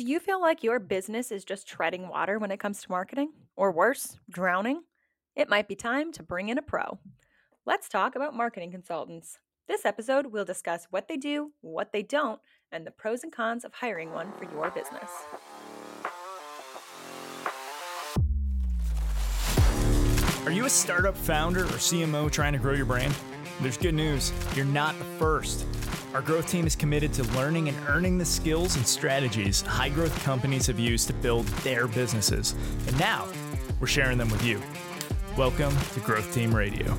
Do you feel like your business is just treading water when it comes to marketing? Or worse, drowning? It might be time to bring in a pro. Let's talk about marketing consultants. This episode, we'll discuss what they do, what they don't, and the pros and cons of hiring one for your business. Are you a startup founder or CMO trying to grow your brand? There's good news. You're not the first. Our growth team is committed to learning and earning the skills and strategies high growth companies have used to build their businesses. And now we're sharing them with you. Welcome to Growth Team Radio.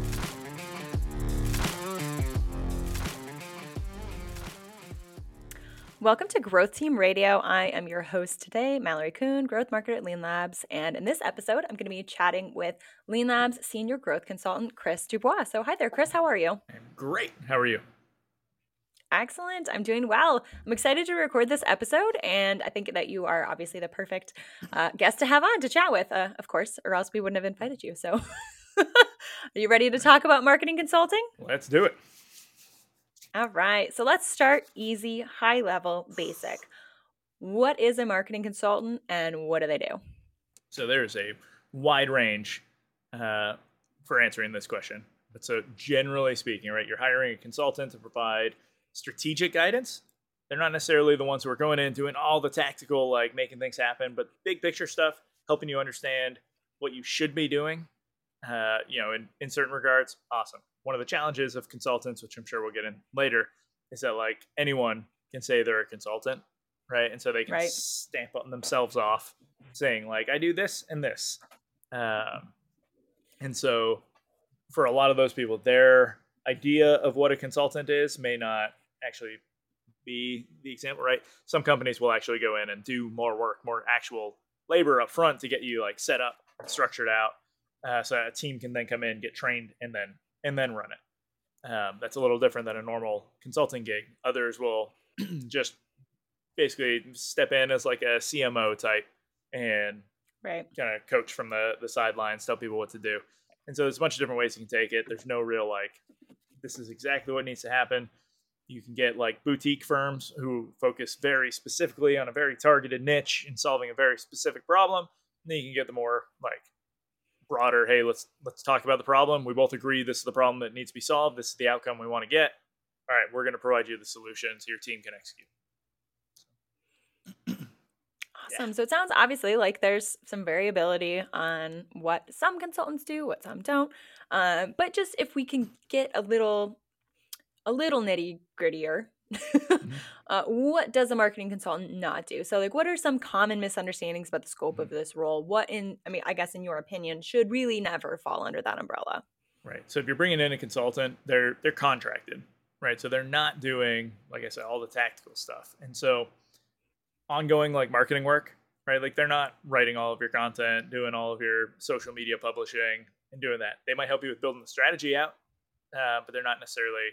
Welcome to Growth Team Radio. I am your host today, Mallory Kuhn, growth marketer at Lean Labs. And in this episode, I'm going to be chatting with Lean Labs senior growth consultant, Chris Dubois. So, hi there, Chris. How are you? I'm great. How are you? Excellent. I'm doing well. I'm excited to record this episode, and I think that you are obviously the perfect uh, guest to have on to chat with, uh, of course, or else we wouldn't have invited you. So, are you ready to talk about marketing consulting? Let's do it. All right. So let's start easy, high level, basic. What is a marketing consultant and what do they do? So there's a wide range uh, for answering this question. But so generally speaking, right, you're hiring a consultant to provide strategic guidance. They're not necessarily the ones who are going in doing all the tactical, like making things happen, but big picture stuff, helping you understand what you should be doing. Uh, you know, in, in certain regards, awesome one of the challenges of consultants, which I'm sure we'll get in later, is that like anyone can say they're a consultant, right? And so they can right. stamp themselves off saying like I do this and this, um, and so for a lot of those people, their idea of what a consultant is may not actually be the example, right? Some companies will actually go in and do more work, more actual labor up front to get you like set up, structured out, uh, so a team can then come in, get trained, and then and then run it. Um, that's a little different than a normal consulting gig. Others will just basically step in as like a CMO type and right. kind of coach from the the sidelines, tell people what to do. And so there's a bunch of different ways you can take it. There's no real like this is exactly what needs to happen. You can get like boutique firms who focus very specifically on a very targeted niche in solving a very specific problem. And then you can get the more like broader hey let's let's talk about the problem. We both agree this is the problem that needs to be solved. This is the outcome we want to get. All right we're going to provide you the solution so your team can execute. Awesome. Yeah. so it sounds obviously like there's some variability on what some consultants do what some don't. Uh, but just if we can get a little a little nitty grittier mm-hmm. uh, what does a marketing consultant not do? So, like, what are some common misunderstandings about the scope of mm-hmm. this role? What, in, I mean, I guess in your opinion, should really never fall under that umbrella? Right. So, if you're bringing in a consultant, they're they're contracted, right? So they're not doing, like I said, all the tactical stuff, and so ongoing like marketing work, right? Like they're not writing all of your content, doing all of your social media publishing, and doing that. They might help you with building the strategy out, uh, but they're not necessarily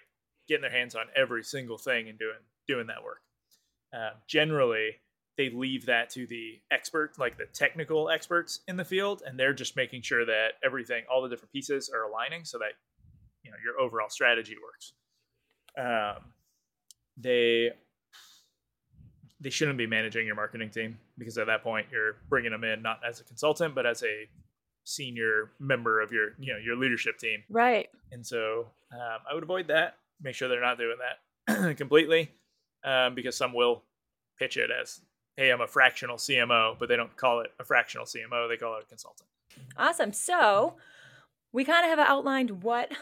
getting their hands on every single thing and doing doing that work. Uh, generally, they leave that to the expert, like the technical experts in the field, and they're just making sure that everything, all the different pieces, are aligning so that you know your overall strategy works. Um, they they shouldn't be managing your marketing team because at that point you're bringing them in not as a consultant but as a senior member of your you know your leadership team right and so um, i would avoid that make sure they're not doing that completely um, because some will pitch it as hey i'm a fractional cmo but they don't call it a fractional cmo they call it a consultant. Awesome. So we kind of have outlined what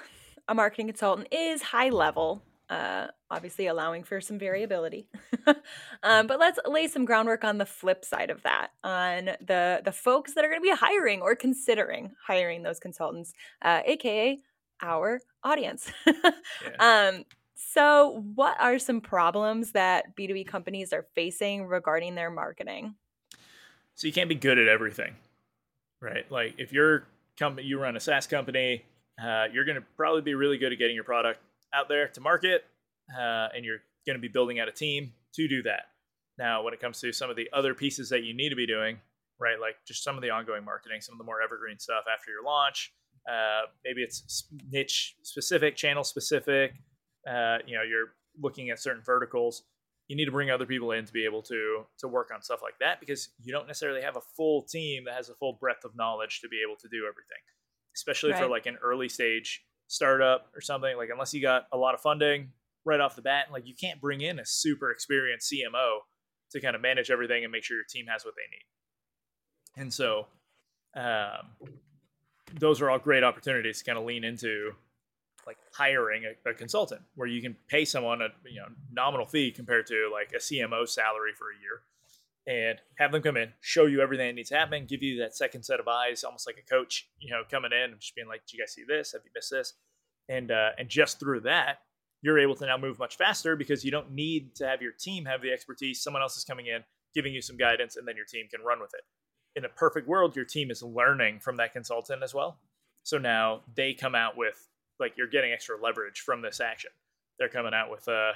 a marketing consultant is high level uh, obviously allowing for some variability. Um, but let's lay some groundwork on the flip side of that on the the folks that are going to be hiring or considering hiring those consultants uh, aka our audience. yeah. um, so, what are some problems that B2B companies are facing regarding their marketing? So, you can't be good at everything, right? Like, if you're company, you run a SaaS company, uh, you're going to probably be really good at getting your product out there to market, uh, and you're going to be building out a team to do that. Now, when it comes to some of the other pieces that you need to be doing, right, like just some of the ongoing marketing, some of the more evergreen stuff after your launch, uh, maybe it's niche specific, channel specific. Uh, you know, you're looking at certain verticals. you need to bring other people in to be able to to work on stuff like that because you don't necessarily have a full team that has a full breadth of knowledge to be able to do everything especially right. for like an early stage startup or something like unless you got a lot of funding right off the bat like you can't bring in a super experienced cmo to kind of manage everything and make sure your team has what they need and so um, those are all great opportunities to kind of lean into like hiring a, a, consultant where you can pay someone a you know nominal fee compared to like a CMO salary for a year and have them come in, show you everything that needs happening, give you that second set of eyes, almost like a coach, you know, coming in and just being like, "Did you guys see this? Have you missed this?" And uh, and just through that, you're able to now move much faster because you don't need to have your team have the expertise. Someone else is coming in, giving you some guidance, and then your team can run with it. In a perfect world, your team is learning from that consultant as well. So now they come out with like you're getting extra leverage from this action. They're coming out with uh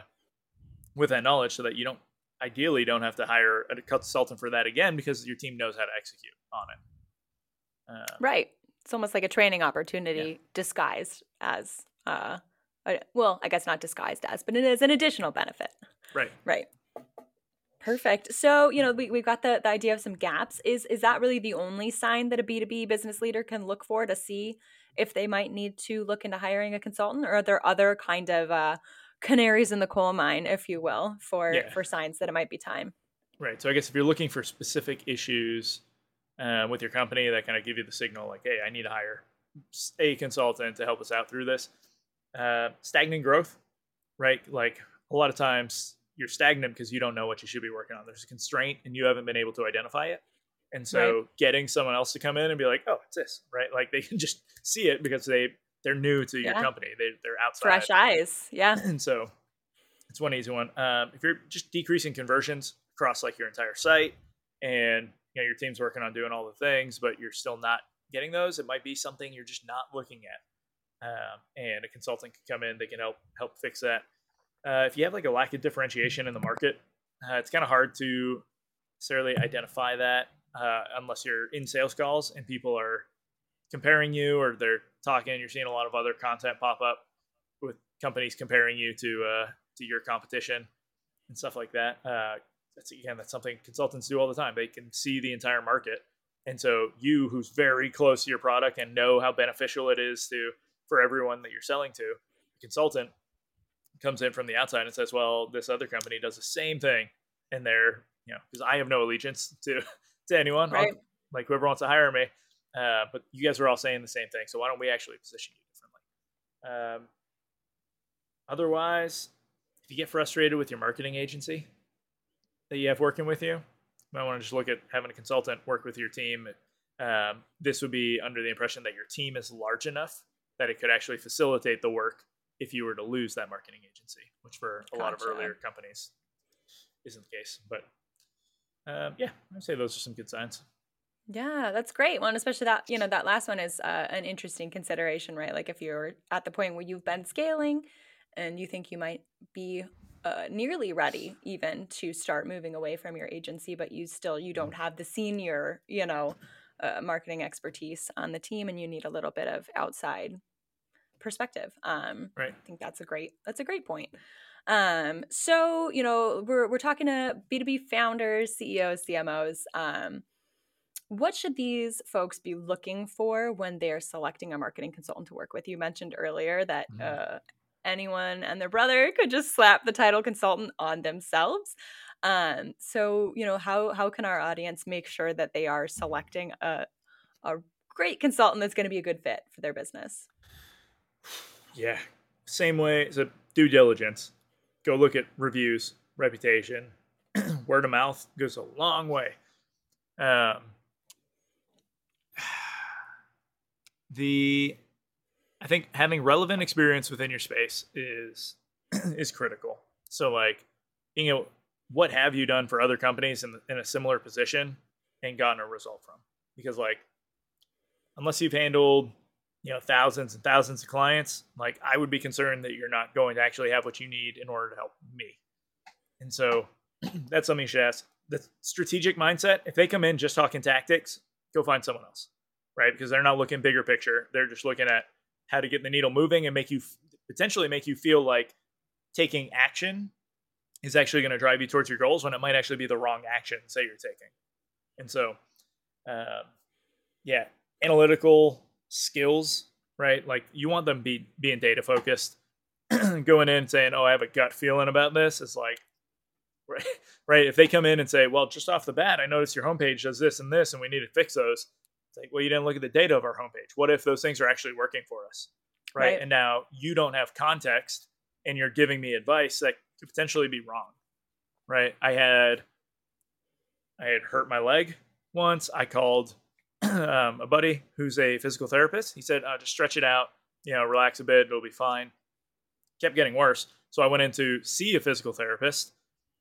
with that knowledge so that you don't ideally don't have to hire a consultant for that again because your team knows how to execute on it. Uh, right. It's almost like a training opportunity yeah. disguised as uh a, well, I guess not disguised as, but it is an additional benefit. Right. Right. Perfect. So, you know, we, we've got the, the idea of some gaps. Is is that really the only sign that a B2B business leader can look for to see if they might need to look into hiring a consultant or are there other kind of uh, canaries in the coal mine if you will for yeah. for signs that it might be time right so i guess if you're looking for specific issues uh, with your company that kind of give you the signal like hey i need to hire a consultant to help us out through this uh, stagnant growth right like a lot of times you're stagnant because you don't know what you should be working on there's a constraint and you haven't been able to identify it and so right. getting someone else to come in and be like, oh, it's this, right? Like they can just see it because they they're new to your company. They they're outside. Fresh eyes. Yeah. And so it's one easy one. Um, if you're just decreasing conversions across like your entire site and you know your team's working on doing all the things, but you're still not getting those, it might be something you're just not looking at. Um, and a consultant can come in, they can help help fix that. Uh, if you have like a lack of differentiation in the market, uh, it's kind of hard to necessarily identify that uh, unless you're in sales calls and people are comparing you or they're talking. You're seeing a lot of other content pop up with companies comparing you to uh, to your competition and stuff like that. Uh, that's again that's something consultants do all the time. They can see the entire market, and so you, who's very close to your product and know how beneficial it is to for everyone that you're selling to, a consultant comes in from the outside and says, "Well, this other company does the same thing," and they're you know because I have no allegiance to to anyone, right. like whoever wants to hire me. Uh, but you guys are all saying the same thing, so why don't we actually position you differently? Um, otherwise, if you get frustrated with your marketing agency that you have working with you, you might want to just look at having a consultant work with your team. Um, this would be under the impression that your team is large enough that it could actually facilitate the work if you were to lose that marketing agency, which for a gotcha. lot of earlier companies isn't the case. But um, yeah, I'd say those are some good signs. Yeah, that's great. Well, and especially that, you know, that last one is uh, an interesting consideration, right? Like if you're at the point where you've been scaling and you think you might be uh, nearly ready even to start moving away from your agency, but you still, you don't have the senior, you know, uh, marketing expertise on the team and you need a little bit of outside perspective. Um, right. I think that's a great, that's a great point. Um, so you know, we're we're talking to B two B founders, CEOs, CMOs. Um, what should these folks be looking for when they're selecting a marketing consultant to work with? You mentioned earlier that mm-hmm. uh, anyone and their brother could just slap the title consultant on themselves. Um, so you know, how how can our audience make sure that they are selecting a a great consultant that's going to be a good fit for their business? Yeah, same way. So due diligence go look at reviews, reputation, word of mouth goes a long way. Um, the I think having relevant experience within your space is is critical. So like, you know, what have you done for other companies in, in a similar position and gotten a result from? Because like, unless you've handled you know thousands and thousands of clients like i would be concerned that you're not going to actually have what you need in order to help me. And so that's something you should ask. The strategic mindset if they come in just talking tactics go find someone else right? Because they're not looking bigger picture. They're just looking at how to get the needle moving and make you potentially make you feel like taking action is actually going to drive you towards your goals when it might actually be the wrong action say you're taking. And so, um, yeah, analytical skills, right? Like you want them be being data focused. Going in saying, "Oh, I have a gut feeling about this," is like, right? Right? If they come in and say, "Well, just off the bat, I noticed your homepage does this and this, and we need to fix those," it's like, "Well, you didn't look at the data of our homepage. What if those things are actually working for us?" Right? right. And now you don't have context, and you're giving me advice that could potentially be wrong. Right? I had, I had hurt my leg once. I called um, a buddy who's a physical therapist. He said, uh, just stretch it out, you know, relax a bit, it'll be fine. Kept getting worse. So I went in to see a physical therapist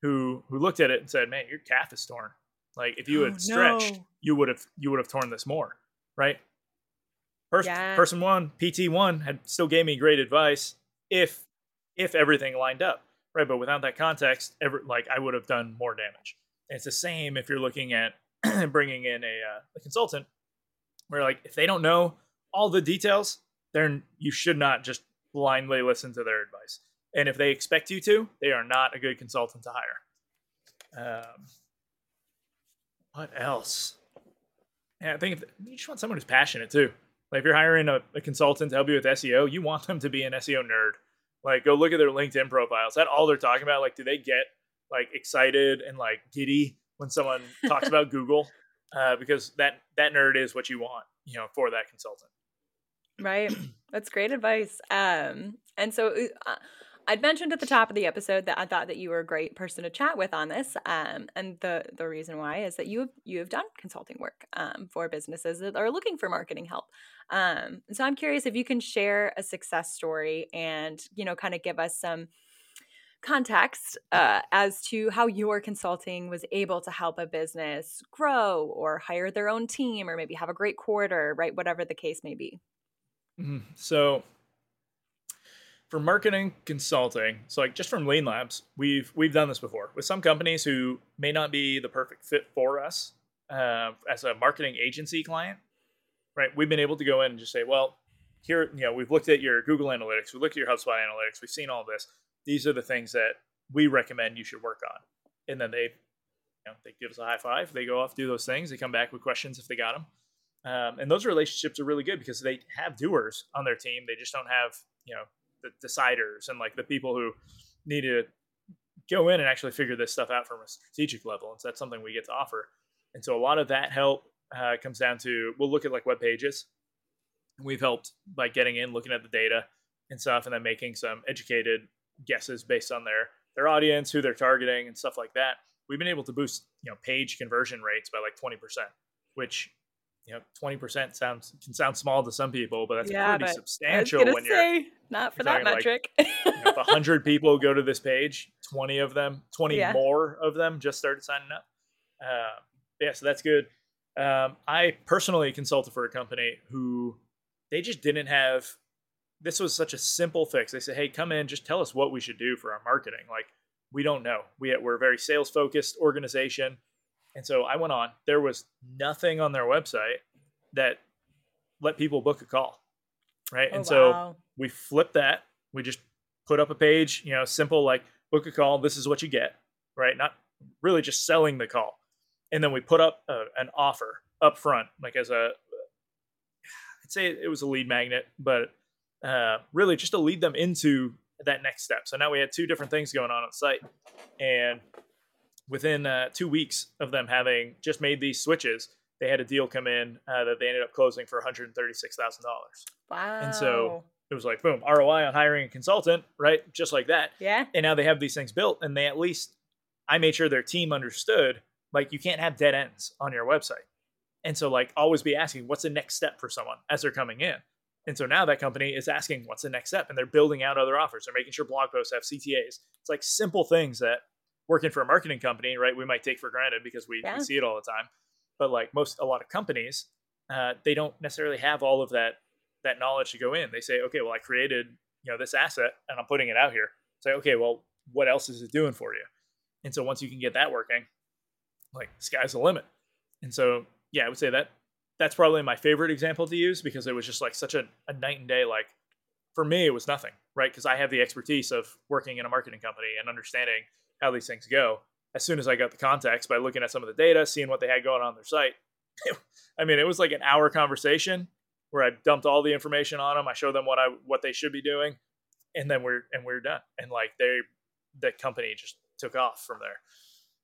who who looked at it and said, "Man, your calf is torn. Like if you had oh, stretched, no. you would have you would have torn this more, right?" Pers- yeah. Person one, PT one, had still gave me great advice if if everything lined up, right? But without that context, ever like I would have done more damage. And it's the same if you're looking at bringing in a, uh, a consultant where like if they don't know all the details then you should not just blindly listen to their advice. And if they expect you to they are not a good consultant to hire. Um, what else? Yeah i think if, you just want someone who's passionate too. Like if you're hiring a, a consultant to help you with seo you want them to be an seo nerd. Like go look at their linkedin profiles. That all they're talking about? Like do they get like excited and like giddy when someone talks about Google, uh, because that that nerd is what you want, you know, for that consultant. Right. That's great advice. Um, and so uh, I'd mentioned at the top of the episode that I thought that you were a great person to chat with on this. Um, and the the reason why is that you have you have done consulting work um, for businesses that are looking for marketing help. Um, so I'm curious if you can share a success story and you know kind of give us some context uh, as to how your consulting was able to help a business grow or hire their own team or maybe have a great quarter, right? Whatever the case may be. Mm-hmm. So, for marketing consulting, so like just from Lean Labs, we've we've done this before with some companies who may not be the perfect fit for us uh, as a marketing agency client, right? We've been able to go in and just say, well, here, you know, we've looked at your Google Analytics, we've looked at your HubSpot Analytics, we've seen all this these are the things that we recommend you should work on. And then they, you know, they give us a high five. They go off, do those things. They come back with questions if they got them. Um, and those relationships are really good because they have doers on their team. They just don't have, you know, the deciders and like the people who need to go in and actually figure this stuff out from a strategic level. And so that's something we get to offer. And so a lot of that help uh, comes down to we'll look at like web pages. We've helped by getting in, looking at the data and stuff, and then making some educated guesses based on their their audience, who they're targeting, and stuff like that. We've been able to boost you know page conversion rates by like twenty percent, which you know twenty percent sounds can sound small to some people, but that's yeah, pretty substantial when say, you're not for that metric. Like, you know, if hundred people go to this page, twenty of them, twenty yeah. more of them just started signing up. Uh, yeah, so that's good. Um, I personally consulted for a company who they just didn't have this was such a simple fix. They said, "Hey, come in, just tell us what we should do for our marketing." Like we don't know. We we're a very sales focused organization, and so I went on. There was nothing on their website that let people book a call, right? Oh, and so wow. we flipped that. We just put up a page, you know, simple like book a call. This is what you get, right? Not really just selling the call, and then we put up a, an offer up front, like as a I'd say it was a lead magnet, but uh, really just to lead them into that next step. So now we had two different things going on on site, and within uh, two weeks of them having just made these switches, they had a deal come in uh, that they ended up closing for one hundred thirty-six thousand dollars. Wow! And so it was like boom, ROI on hiring a consultant, right? Just like that. Yeah. And now they have these things built, and they at least I made sure their team understood like you can't have dead ends on your website. And so like always be asking what's the next step for someone as they're coming in. And so now that company is asking, what's the next step? And they're building out other offers. They're making sure blog posts have CTAs. It's like simple things that working for a marketing company, right? We might take for granted because we, yeah. we see it all the time. But like most, a lot of companies, uh, they don't necessarily have all of that that knowledge to go in. They say, okay, well, I created you know this asset and I'm putting it out here. Say, okay, well, what else is it doing for you? And so once you can get that working, like sky's the limit. And so yeah, I would say that that's probably my favorite example to use because it was just like such a, a night and day. Like for me, it was nothing, right? Because I have the expertise of working in a marketing company and understanding how these things go. As soon as I got the context by looking at some of the data, seeing what they had going on on their site, I mean, it was like an hour conversation where I dumped all the information on them. I showed them what I what they should be doing, and then we're and we're done. And like they, the company just took off from there.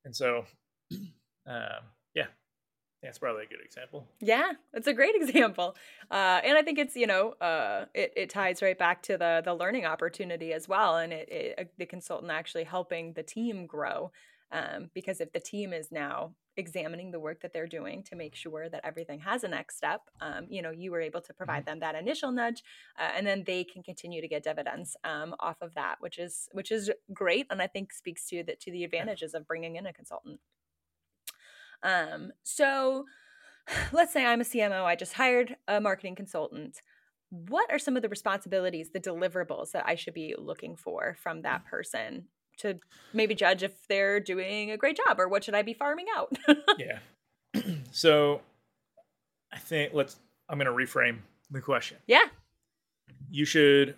And so, um, that's probably a good example. Yeah, it's a great example, uh, and I think it's you know uh, it it ties right back to the the learning opportunity as well, and it, it the consultant actually helping the team grow. Um, because if the team is now examining the work that they're doing to make sure that everything has a next step, um, you know, you were able to provide mm-hmm. them that initial nudge, uh, and then they can continue to get dividends um, off of that, which is which is great, and I think speaks to the to the advantages of bringing in a consultant. Um, so let's say I'm a CMO, I just hired a marketing consultant. What are some of the responsibilities, the deliverables that I should be looking for from that person to maybe judge if they're doing a great job or what should I be farming out? yeah. so I think let's I'm going to reframe the question. Yeah. You should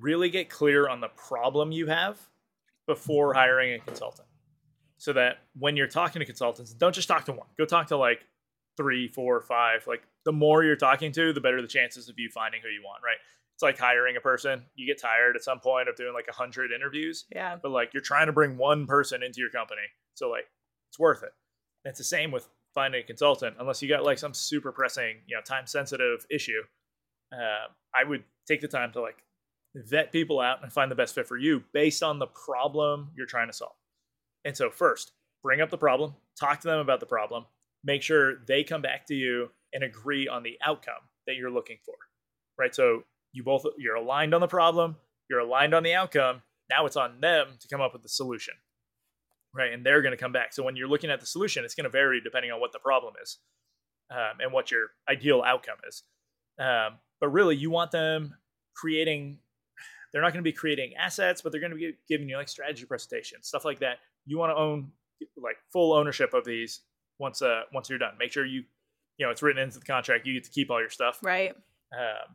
really get clear on the problem you have before hiring a consultant. So that when you're talking to consultants, don't just talk to one. Go talk to like three, four, five. Like the more you're talking to, the better the chances of you finding who you want, right? it's like hiring a person. You get tired at some point of doing like a hundred interviews. Yeah. But like you're trying to bring one person into your company. So like it's worth it. And it's the same with finding a consultant, unless you got like some super pressing, you know, time sensitive issue. Uh, I would take the time to like vet people out and find the best fit for you based on the problem you're trying to solve. And so first, bring up the problem, talk to them about the problem, make sure they come back to you and agree on the outcome that you're looking for. Right? So you both you're aligned on the problem you're aligned on the outcome now it's on them to come up with the solution right and they're going to come back so when you're looking at the solution it's going to vary depending on what the problem is um, and what your ideal outcome is um, but really you want them creating they're not going to be creating assets but they're going to be giving you like strategy presentations stuff like that you want to own like full ownership of these once uh once you're done. Make sure you you know it's written into the contract you get to keep all your stuff. Right. Um,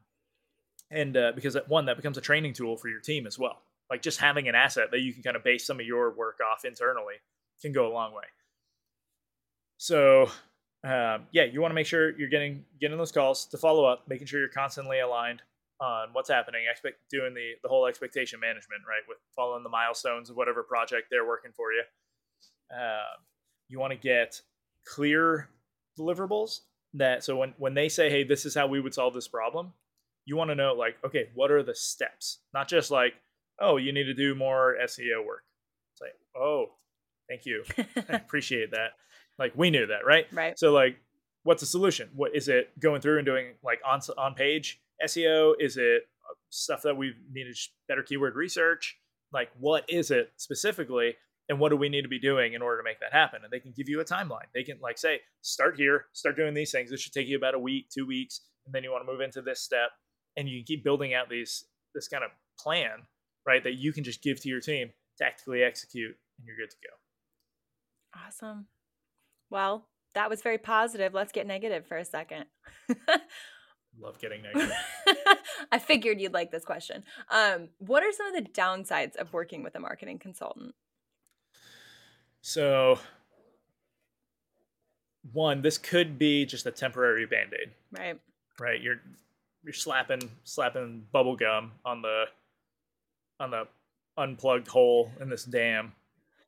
and uh, because one that becomes a training tool for your team as well. Like just having an asset that you can kind of base some of your work off internally can go a long way. So um, yeah you want to make sure you're getting getting those calls to follow up making sure you're constantly aligned on what's happening expect doing the the whole expectation management right with following the milestones of whatever project they're working for you. Uh, you want to get clear deliverables that so when when they say hey this is how we would solve this problem you want to know like okay what are the steps? Not just like oh you need to do more seo work. It's like oh thank you. I appreciate that. Like we knew that right? Right. So like what's the solution? What is it going through and doing like on on page seo is it uh, stuff that we needed better keyword research like what is it specifically and what do we need to be doing in order to make that happen and they can give you a timeline they can like say start here start doing these things this should take you about a week two weeks and then you want to move into this step and you can keep building out these this kind of plan, right? That you can just give to your team, tactically execute, and you're good to go. Awesome. Well, that was very positive. Let's get negative for a second. Love getting negative. I figured you'd like this question. Um, what are some of the downsides of working with a marketing consultant? So, one, this could be just a temporary band aid. Right. Right. You're you're slapping slapping bubble gum on the on the unplugged hole in this dam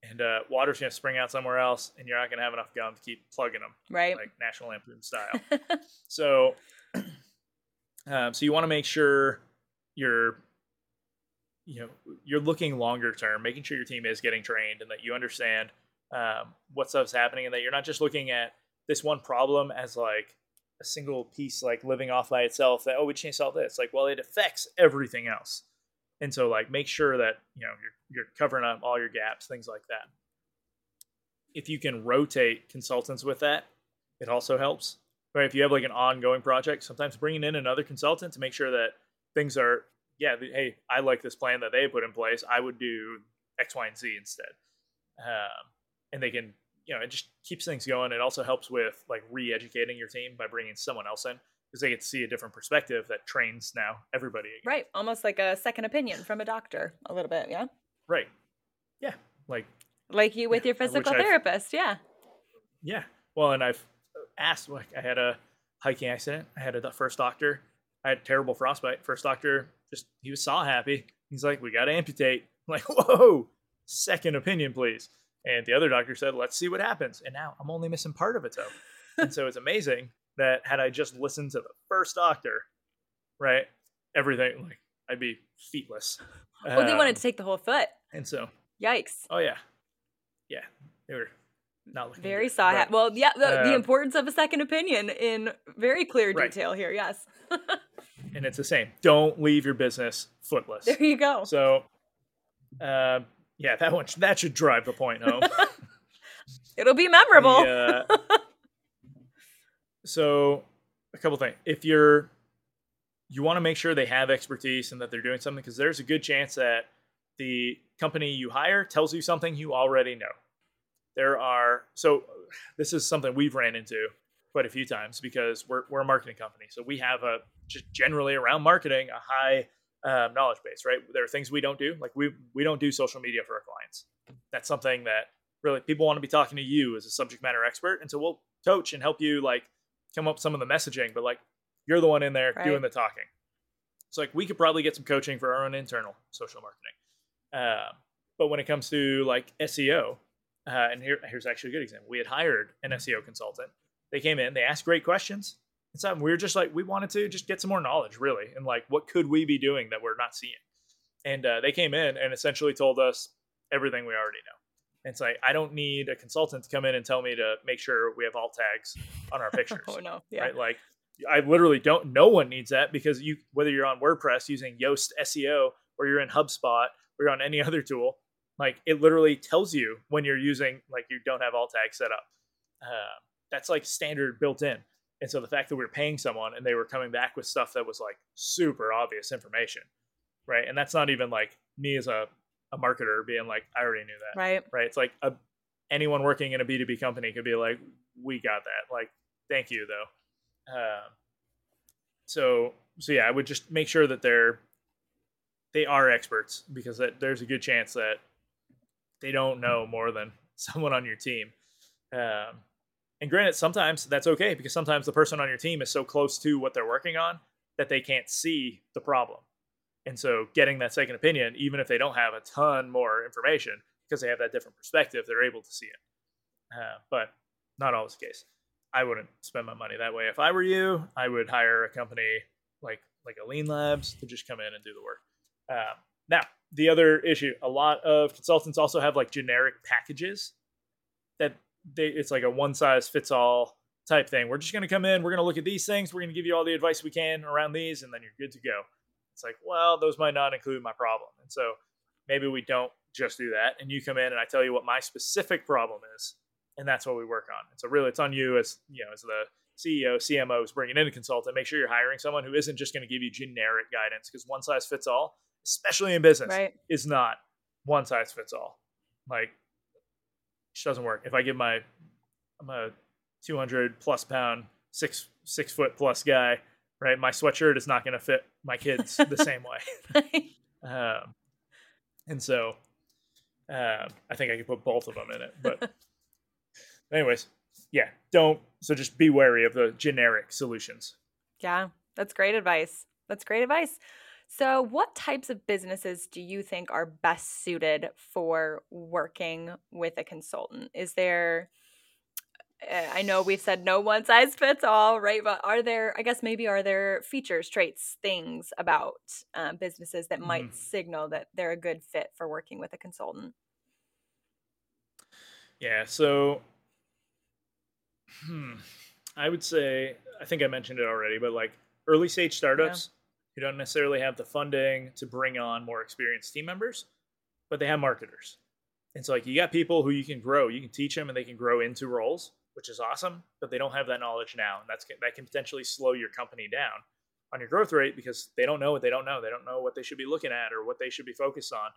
and uh, water's gonna spring out somewhere else, and you're not gonna have enough gum to keep plugging them, right? Like National Lampoon style. so, um, so you want to make sure you're, you know, you're looking longer term, making sure your team is getting trained and that you understand um, what stuff's happening, and that you're not just looking at this one problem as like a single piece like living off by itself that oh we changed all this. Like well it affects everything else. And so like make sure that you know you're you're covering up all your gaps things like that. If you can rotate consultants with that it also helps right if you have like an ongoing project sometimes bringing in another consultant to make sure that things are yeah hey i like this plan that they put in place i would do x y and z instead um, and they can you know, it just keeps things going. It also helps with like re-educating your team by bringing someone else in because they get to see a different perspective that trains now everybody. Again. Right, almost like a second opinion from a doctor, a little bit, yeah. Right. Yeah, like like you with your physical therapist. Yeah. Yeah. Well, and I've asked, like, I had a hiking accident. I had a first doctor. I had terrible frostbite. First doctor, just he was saw happy. He's like, we got to amputate. I'm like, whoa, second opinion, please. And the other doctor said, let's see what happens. And now I'm only missing part of a toe. and so it's amazing that had I just listened to the first doctor, right, everything like I'd be feetless. Well, um, they wanted to take the whole foot. And so, yikes. Oh yeah, yeah, they were not looking very saw right. Well, yeah, the, uh, the, importance of a second opinion in very clear detail right. here. Yes. and it's the same. Don't leave your business footless. There you go. So, uh, yeah, that one that should drive the point home. It'll be memorable. The, uh, so, a couple things. If you're you want to make sure they have expertise and that they're doing something because there's a good chance that the company you hire tells you something you already know. There are so this is something we've ran into quite a few times because we're we're a marketing company, so we have a just generally around marketing a high um, knowledge base, right? There are things we don't do, like we we don't do social media for our clients. That's something that really people want to be talking to you as a subject matter expert, and so we'll coach and help you like come up with some of the messaging, but like you're the one in there right. doing the talking. It's like we could probably get some coaching for our own internal social marketing. Uh, but when it comes to like SEO, uh, and here, here's actually a good example. We had hired an SEO consultant. They came in, they asked great questions. And so we were just like, we wanted to just get some more knowledge, really, and like, what could we be doing that we're not seeing? And uh, they came in and essentially told us everything we already know. And it's like, I don't need a consultant to come in and tell me to make sure we have alt tags on our pictures. oh no, yeah. Right? Like, I literally don't. No one needs that because you, whether you're on WordPress using Yoast SEO or you're in HubSpot or you're on any other tool, like it literally tells you when you're using like you don't have alt tags set up. Uh, that's like standard built in. And so the fact that we are paying someone and they were coming back with stuff that was like super obvious information, right? And that's not even like me as a, a marketer being like, I already knew that, right? Right? It's like a, anyone working in a B two B company could be like, we got that. Like, thank you though. Uh, so so yeah, I would just make sure that they're they are experts because that, there's a good chance that they don't know more than someone on your team. Um, and granted, sometimes that's okay because sometimes the person on your team is so close to what they're working on that they can't see the problem. And so, getting that second opinion, even if they don't have a ton more information, because they have that different perspective, they're able to see it. Uh, but not always the case. I wouldn't spend my money that way. If I were you, I would hire a company like like a Lean Labs to just come in and do the work. Um, now, the other issue, a lot of consultants also have like generic packages that they it's like a one size fits all type thing. We're just going to come in, we're going to look at these things, we're going to give you all the advice we can around these, and then you're good to go. It's like, well, those might not include my problem, and so maybe we don't just do that. And you come in and I tell you what my specific problem is, and that's what we work on. And so really, it's on you as you know as the CEO, CMO is bringing in a consultant. Make sure you're hiring someone who isn't just going to give you generic guidance because one size fits all, especially in business, right. is not one size fits all. Like, it doesn't work. If I give my, I'm a 200 plus pound, six six foot plus guy, right? My sweatshirt is not going to fit my kids the same way. um, and so, uh, I think I could put both of them in it, but anyways, yeah, don't. So just be wary of the generic solutions. Yeah, that's great advice. That's great advice. So, what types of businesses do you think are best suited for working with a consultant? Is there, eh, I know we've said no one size fits all, right? But are there, I guess maybe are there features, traits, things about um, businesses that might mm-hmm. signal that they're a good fit for working with a consultant? Yeah. So, Hmm. I would say I think I mentioned it already, but like early stage startups yeah. Who don't necessarily have the funding to bring on more experienced team members, but they have marketers. And so like you got people who you can grow, you can teach them and they can grow into roles, which is awesome, but they don't have that knowledge now. And that's that can potentially slow your company down on your growth rate because they don't know what they don't know. They don't know what they should be looking at or what they should be focused on.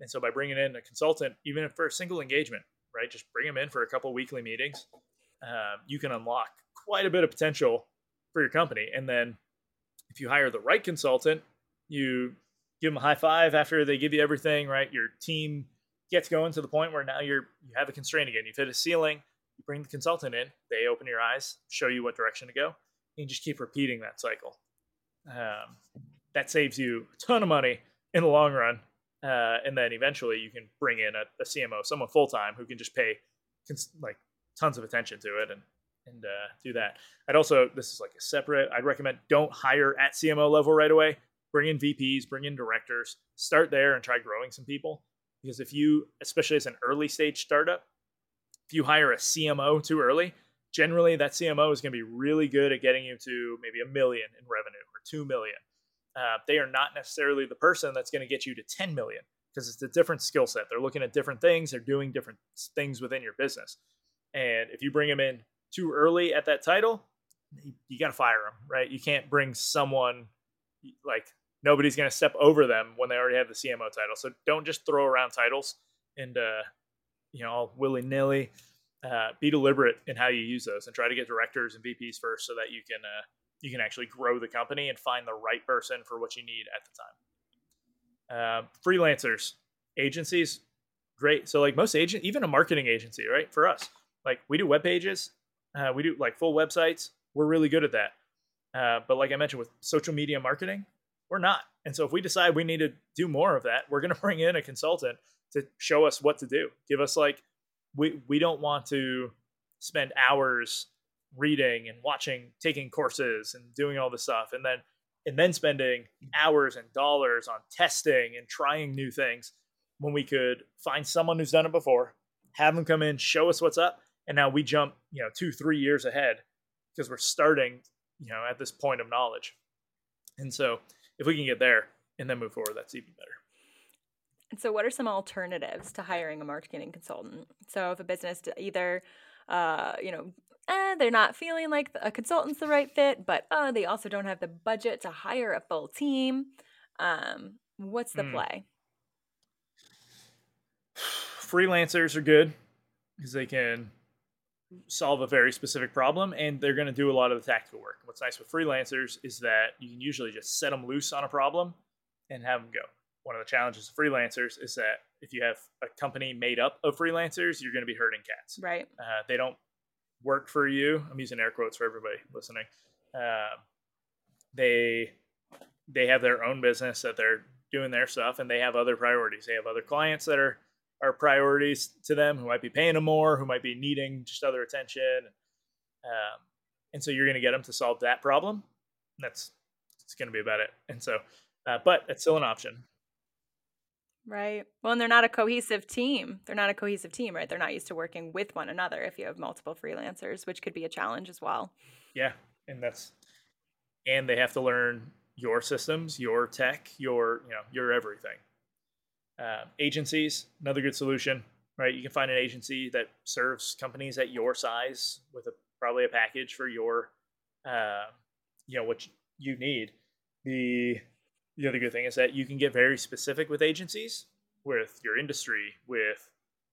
And so by bringing in a consultant, even for a single engagement, right, just bring them in for a couple weekly meetings um, you can unlock quite a bit of potential for your company. And then if you hire the right consultant, you give them a high five after they give you everything, right? Your team gets going to the point where now you're you have a constraint again. You've hit a ceiling. You bring the consultant in. They open your eyes, show you what direction to go, and you just keep repeating that cycle. Um, that saves you a ton of money in the long run. Uh, and then eventually you can bring in a, a CMO, someone full time who can just pay cons- like tons of attention to it and and uh, do that. I'd also this is like a separate. I'd recommend don't hire at CMO level right away. Bring in VPs, bring in directors. Start there and try growing some people because if you, especially as an early stage startup, if you hire a CMO too early, generally that CMO is going to be really good at getting you to maybe a million in revenue or two million. Uh, they are not necessarily the person that's going to get you to 10 million because it's a different skill set. They're looking at different things, they're doing different things within your business. And if you bring them in too early at that title, you got to fire them, right? You can't bring someone like nobody's going to step over them when they already have the CMO title. So don't just throw around titles and uh, you know willy nilly. Uh, be deliberate in how you use those and try to get directors and VPs first so that you can uh, you can actually grow the company and find the right person for what you need at the time. Uh, freelancers, agencies, great. So like most agent, even a marketing agency, right? For us, like we do web pages, uh, we do like full websites. We're really good at that. Uh, but like I mentioned with social media marketing, we're not. And so if we decide we need to do more of that, we're going to bring in a consultant to show us what to do. Give us like we we don't want to spend hours reading and watching, taking courses and doing all this stuff, and then and then spending hours and dollars on testing and trying new things when we could find someone who's done it before, have them come in, show us what's up, and now we jump, you know, two, three years ahead because we're starting, you know, at this point of knowledge. And so if we can get there and then move forward, that's even better. And so, what are some alternatives to hiring a marketing consultant? So, if a business either, uh, you know, eh, they're not feeling like a consultant's the right fit, but uh, they also don't have the budget to hire a full team, um, what's the mm. play? Freelancers are good because they can solve a very specific problem and they're going to do a lot of the tactical work. What's nice with freelancers is that you can usually just set them loose on a problem and have them go. One of the challenges of freelancers is that if you have a company made up of freelancers, you're going to be hurting cats. Right. Uh, they don't work for you. I'm using air quotes for everybody listening. Uh, they they have their own business that they're doing their stuff, and they have other priorities. They have other clients that are are priorities to them who might be paying them more, who might be needing just other attention. Um, and so you're going to get them to solve that problem. That's it's going to be about it. And so, uh, but it's still an option. Right. Well, and they're not a cohesive team. They're not a cohesive team, right? They're not used to working with one another if you have multiple freelancers, which could be a challenge as well. Yeah. And that's, and they have to learn your systems, your tech, your, you know, your everything. Uh, agencies, another good solution, right? You can find an agency that serves companies at your size with a probably a package for your, uh, you know, what you need. The the other good thing is that you can get very specific with agencies, with your industry, with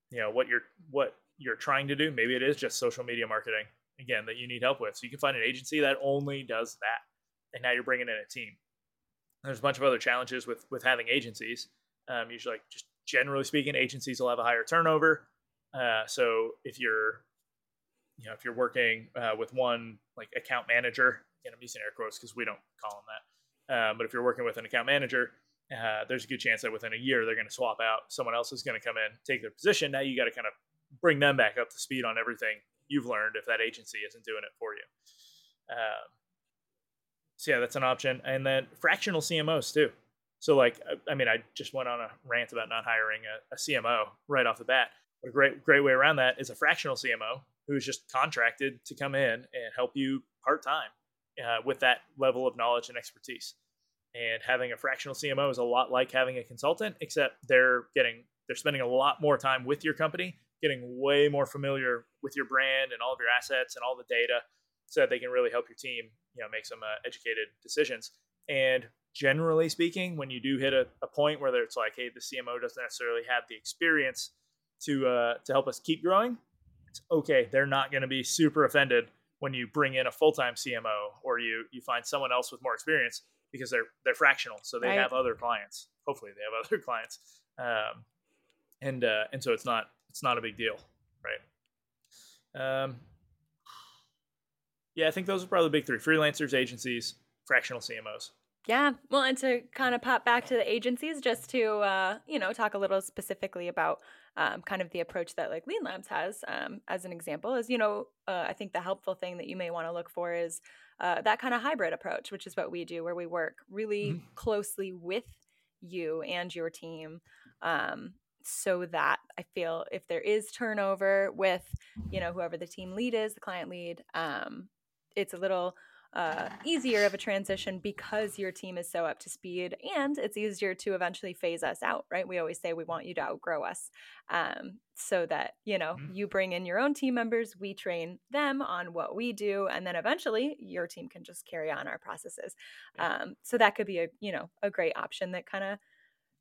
you know what you're what you're trying to do. Maybe it is just social media marketing again that you need help with. So you can find an agency that only does that, and now you're bringing in a team. There's a bunch of other challenges with with having agencies um, usually, like just generally speaking, agencies will have a higher turnover. Uh, so if you're, you know, if you're working uh, with one like account manager, and I'm using air quotes because we don't call them that, um, but if you're working with an account manager, uh, there's a good chance that within a year they're going to swap out. Someone else is going to come in, take their position. Now you got to kind of bring them back up to speed on everything you've learned if that agency isn't doing it for you. Um, so yeah, that's an option. And then fractional CMOs too. So like, I mean, I just went on a rant about not hiring a, a CMO right off the bat. But a great, great way around that is a fractional CMO who's just contracted to come in and help you part time uh, with that level of knowledge and expertise. And having a fractional CMO is a lot like having a consultant, except they're getting they're spending a lot more time with your company, getting way more familiar with your brand and all of your assets and all the data, so that they can really help your team, you know, make some uh, educated decisions. And generally speaking, when you do hit a, a point where it's like, hey, the CMO doesn't necessarily have the experience to uh, to help us keep growing, it's okay. They're not going to be super offended when you bring in a full time CMO or you you find someone else with more experience because they're they're fractional, so they right. have other clients. Hopefully, they have other clients, um, and uh, and so it's not it's not a big deal, right? Um, yeah, I think those are probably the big three: freelancers, agencies, fractional CMOs. Yeah, well, and to kind of pop back to the agencies, just to uh, you know talk a little specifically about um, kind of the approach that like Lean Labs has, um, as an example, is you know uh, I think the helpful thing that you may want to look for is uh, that kind of hybrid approach, which is what we do, where we work really mm-hmm. closely with you and your team, um, so that I feel if there is turnover with you know whoever the team lead is, the client lead, um, it's a little uh, easier of a transition because your team is so up to speed and it's easier to eventually phase us out right? We always say we want you to outgrow us um, so that you know mm-hmm. you bring in your own team members we train them on what we do and then eventually your team can just carry on our processes. Um, so that could be a you know a great option that kind of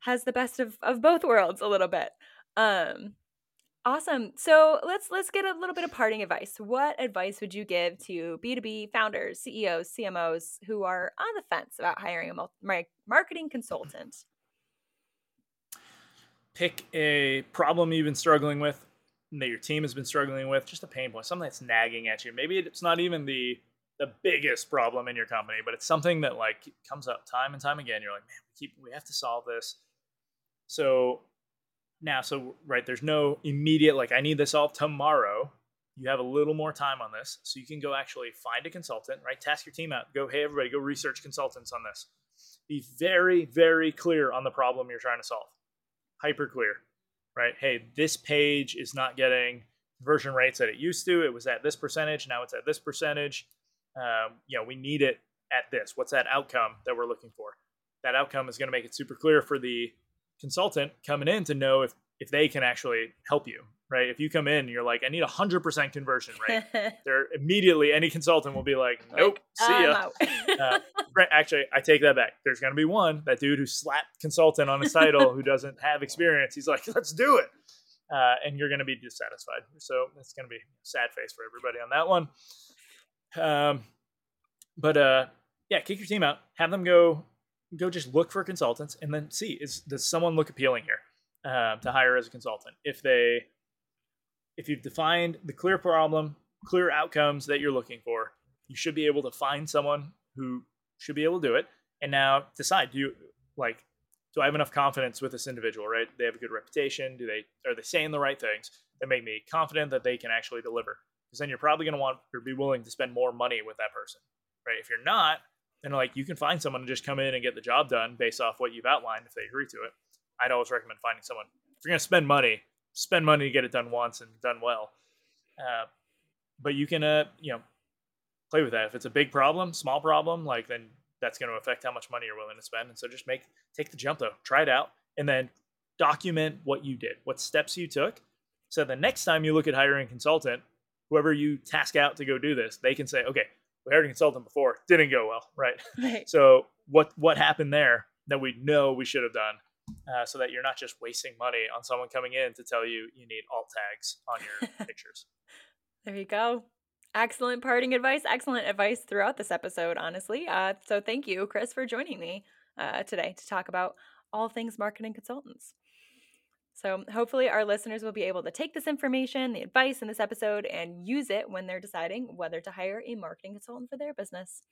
has the best of, of both worlds a little bit. Um, Awesome. So let's let's get a little bit of parting advice. What advice would you give to B2B founders, CEOs, CMOs who are on the fence about hiring a marketing consultant? Pick a problem you've been struggling with, that your team has been struggling with, just a pain point, something that's nagging at you. Maybe it's not even the the biggest problem in your company, but it's something that like comes up time and time again. You're like, man, we keep we have to solve this. So now so right there's no immediate like i need this all tomorrow. You have a little more time on this so you can go actually find a consultant right? Task your team out. Go hey everybody go research consultants on this. Be very very clear on the problem you're trying to solve. Hyper clear right? Hey this page is not getting conversion rates that it used to. It was at this percentage. Now it's at this percentage. Um, you know we need it at this. What's that outcome that we're looking for? That outcome is going to make it super clear for the consultant coming in to know if if they can actually help you right? If you come in and you're like i need a 100% conversion rate. They're immediately any consultant will be like nope like, see ya. uh, actually i take that back. There's going to be one that dude who slapped consultant on his title who doesn't have experience. He's like let's do it. Uh, and you're going to be dissatisfied. So it's going to be sad face for everybody on that one. Um, but uh, yeah kick your team out. Have them go go just look for consultants and then see is does someone look appealing here uh, to hire as a consultant? If they if you've defined the clear problem clear outcomes that you're looking for you should be able to find someone who should be able to do it. And now decide do you like do i have enough confidence with this individual right? They have a good reputation. Do they are they saying the right things that make me confident that they can actually deliver? Because then you're probably going to want or be willing to spend more money with that person right? If you're not and like you can find someone to just come in and get the job done based off what you've outlined if they agree to it. I'd always recommend finding someone. If you're going to spend money, spend money to get it done once and done well. Uh, but you can, uh, you know, play with that. If it's a big problem, small problem, like then that's going to affect how much money you're willing to spend. And so just make take the jump though, try it out, and then document what you did, what steps you took. So the next time you look at hiring a consultant, whoever you task out to go do this, they can say, okay, we hired a consultant before, didn't go well, right? right. So what what happened there that we know we should have done, uh, so that you're not just wasting money on someone coming in to tell you you need alt tags on your pictures. There you go. Excellent parting advice. Excellent advice throughout this episode, honestly. Uh, so thank you, Chris, for joining me uh, today to talk about all things marketing consultants. So, hopefully, our listeners will be able to take this information, the advice in this episode, and use it when they're deciding whether to hire a marketing consultant for their business.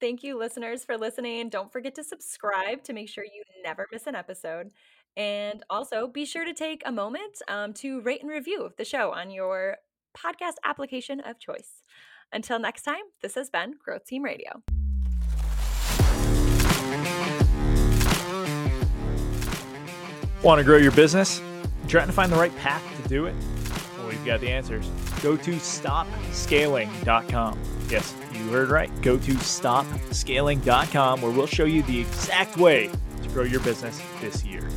Thank you, listeners, for listening. Don't forget to subscribe to make sure you never miss an episode. And also, be sure to take a moment um, to rate and review the show on your podcast application of choice. Until next time, this has been Growth Team Radio. Want to grow your business? trying to find the right path to do it? Well, we've got the answers. Go to stopscaling.com. Yes, you heard right. Go to stopscaling.com where we'll show you the exact way to grow your business this year.